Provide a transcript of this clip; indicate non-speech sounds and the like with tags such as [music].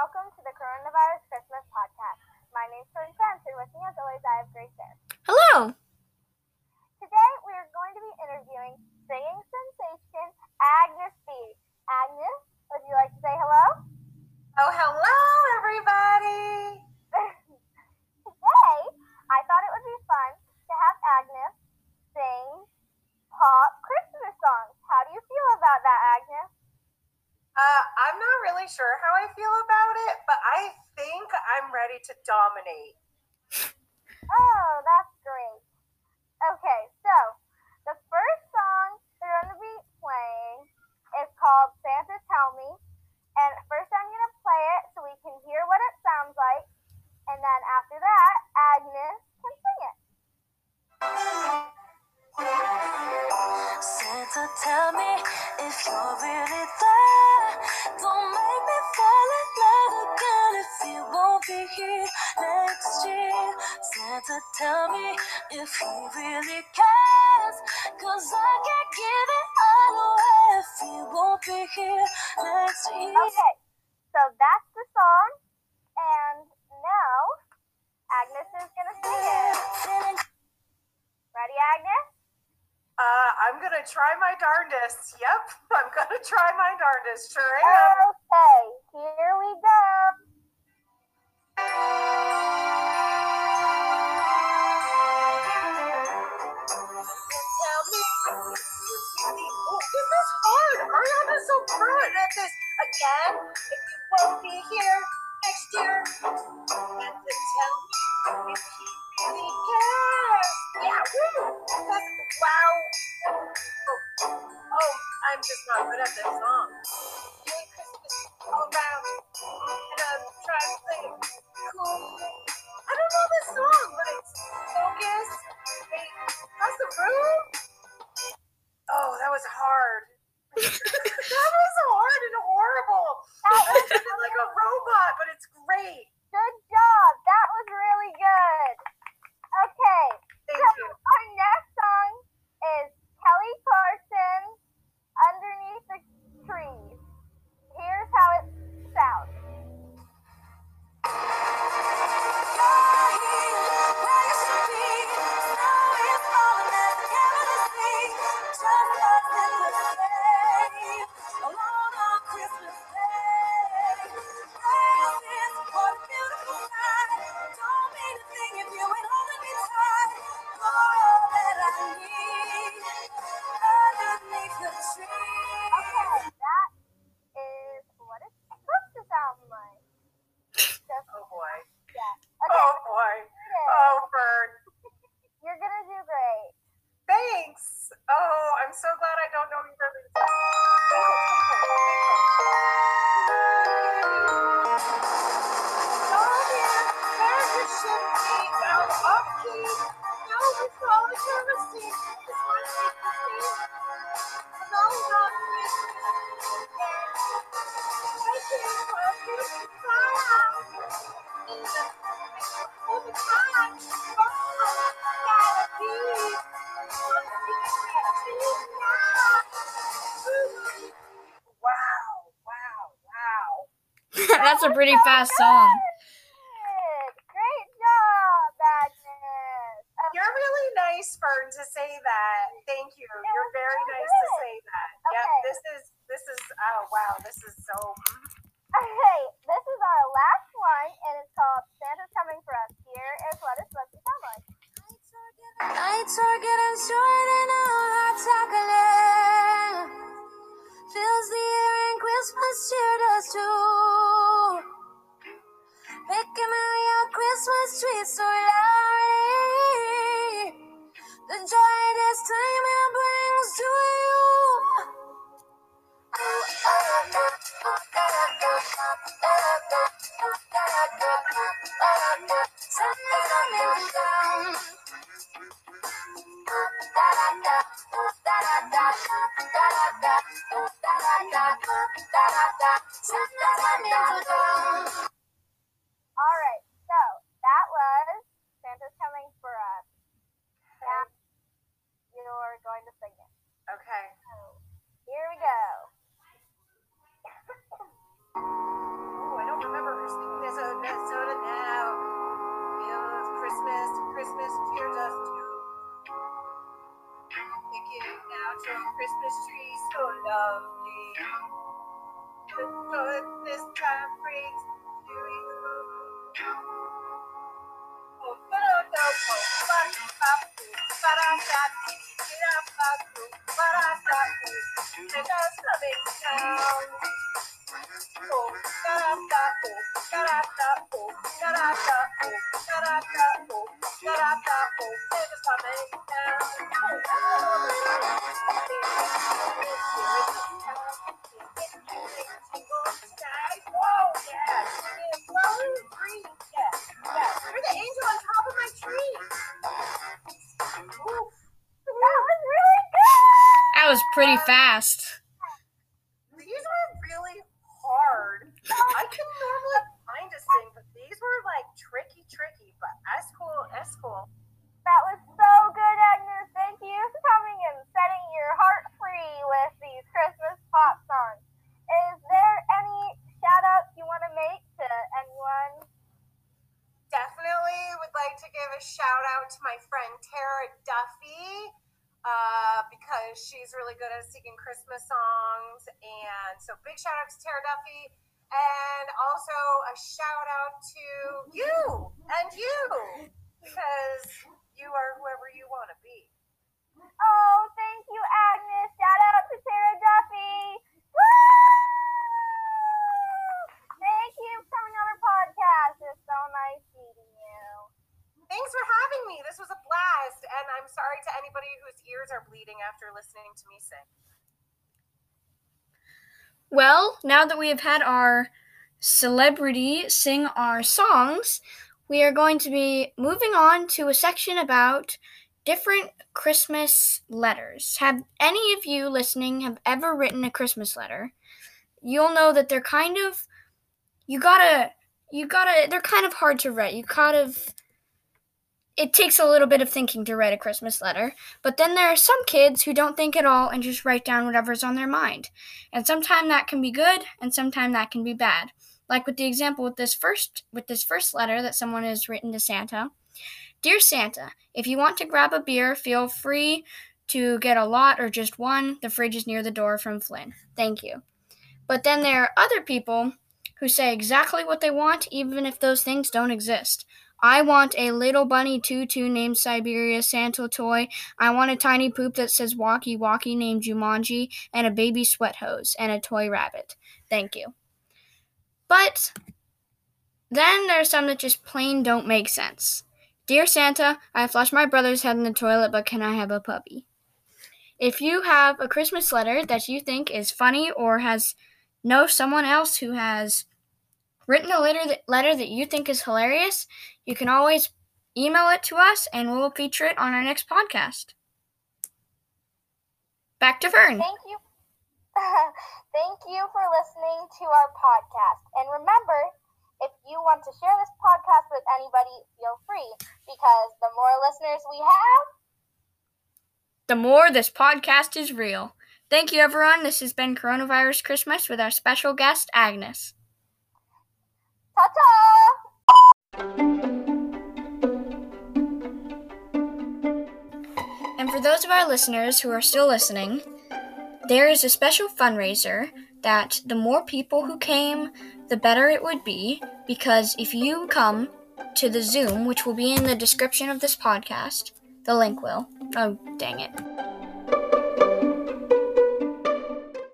welcome to the Coronavirus Christmas podcast. My name's Jordan Spence, and with me, as always, I have Grace Bear. Hello. Today, we are going to be interviewing singing sensation Agnes B. Agnes, would you like to say hello? Oh, hello, everybody. [laughs] Today, I thought it would be fun to have Agnes sing pop Christmas songs. How do you feel about that, Agnes? Uh, I'm not really sure how I feel about it, but I think I'm ready to dominate. Oh, that's great. Okay, so the first song they're going to be playing is called Santa Tell Me. And first I'm going to play it so we can hear what it sounds like. And then after that, Agnes can sing it. Santa, tell me if you're really there. Don't make me fall in be here next year. Santa, tell me if he really cares. Cause I can't give it all away if he won't be here next year. Okay, so that's the song. And now Agnes is going to sing it. Ready, Agnes? Uh, I'm gonna try my darndest. Yep, [laughs] I'm gonna try my darndest. Sure am. Okay, here we go. Again, if you won't be here next year, and to tell me if he really cares. Yeah, woo! That's, wow. Oh, oh, I'm just not good at this song. Great. Oh, I'm so glad I don't know either of these. Twinkle, That's a oh pretty fast song. Great job, Agnes. You're really nice, Fern, to say that. Thank you. It You're very so nice to say that. Yep, this is this is oh wow, this is so. Mm-hmm. Okay, Christmas tree so loudly, to sing it. Okay. So, here we go. oh, I don't remember her singing this on Minnesota now. Feels Christmas, Christmas cheers us too. Picking out your Christmas tree so lovely. The good this time brings to you. Oh, but oh, no, oh, but, but, but, but, but, but, but, Irapato, Paracatu, Regaçamento. Oh, caratapo, caratapo, caratapo, caratapo, caratapo, regaçamento. Oh, was pretty fast. These were really hard. I can normally kind of sing, but these were like tricky, tricky. But that's cool. That's cool. That was so good, Agnes. Thank you for coming and setting your heart free with these Christmas pop songs. Is there any shout outs you want to make to anyone? Definitely would like to give a shout out to my friend Tara Duffy. Uh, because she's really good at singing Christmas songs, and so big shout out to Tara Duffy, and also a shout out to you and you because you are whoever you want to be. Oh, thank you, Agnes. Shout out to Sarah Duffy. Woo! Thank you for coming on our podcast. It's so nice meeting you. Thanks for having me. This was a blast, and I'm sorry to anybody whose ears are bleeding after listening to me sing. Well, now that we have had our celebrity sing our songs, we are going to be moving on to a section about different Christmas letters. Have any of you listening have ever written a Christmas letter? You'll know that they're kind of you gotta you gotta they're kind of hard to write. You kind of it takes a little bit of thinking to write a Christmas letter, but then there are some kids who don't think at all and just write down whatever's on their mind. And sometimes that can be good and sometimes that can be bad. Like with the example with this first with this first letter that someone has written to Santa. Dear Santa, if you want to grab a beer, feel free to get a lot or just one. The fridge is near the door from Flynn. Thank you. But then there are other people who say exactly what they want, even if those things don't exist. I want a little bunny tutu named Siberia Santa toy. I want a tiny poop that says walkie walkie named Jumanji, and a baby sweat hose, and a toy rabbit. Thank you. But then there's some that just plain don't make sense. Dear Santa, I flushed my brother's head in the toilet, but can I have a puppy? If you have a Christmas letter that you think is funny or has know someone else who has written a letter that, letter that you think is hilarious, you can always email it to us and we'll feature it on our next podcast. Back to Fern. Thank you. [laughs] Thank you for listening to our podcast. And remember, if you want to share this podcast with anybody, feel free because the more listeners we have, The more this podcast is real. Thank you, everyone. This has been Coronavirus Christmas with our special guest, Agnes. And for those of our listeners who are still listening, there is a special fundraiser that the more people who came, the better it would be. Because if you come to the Zoom, which will be in the description of this podcast, the link will. Oh, dang it.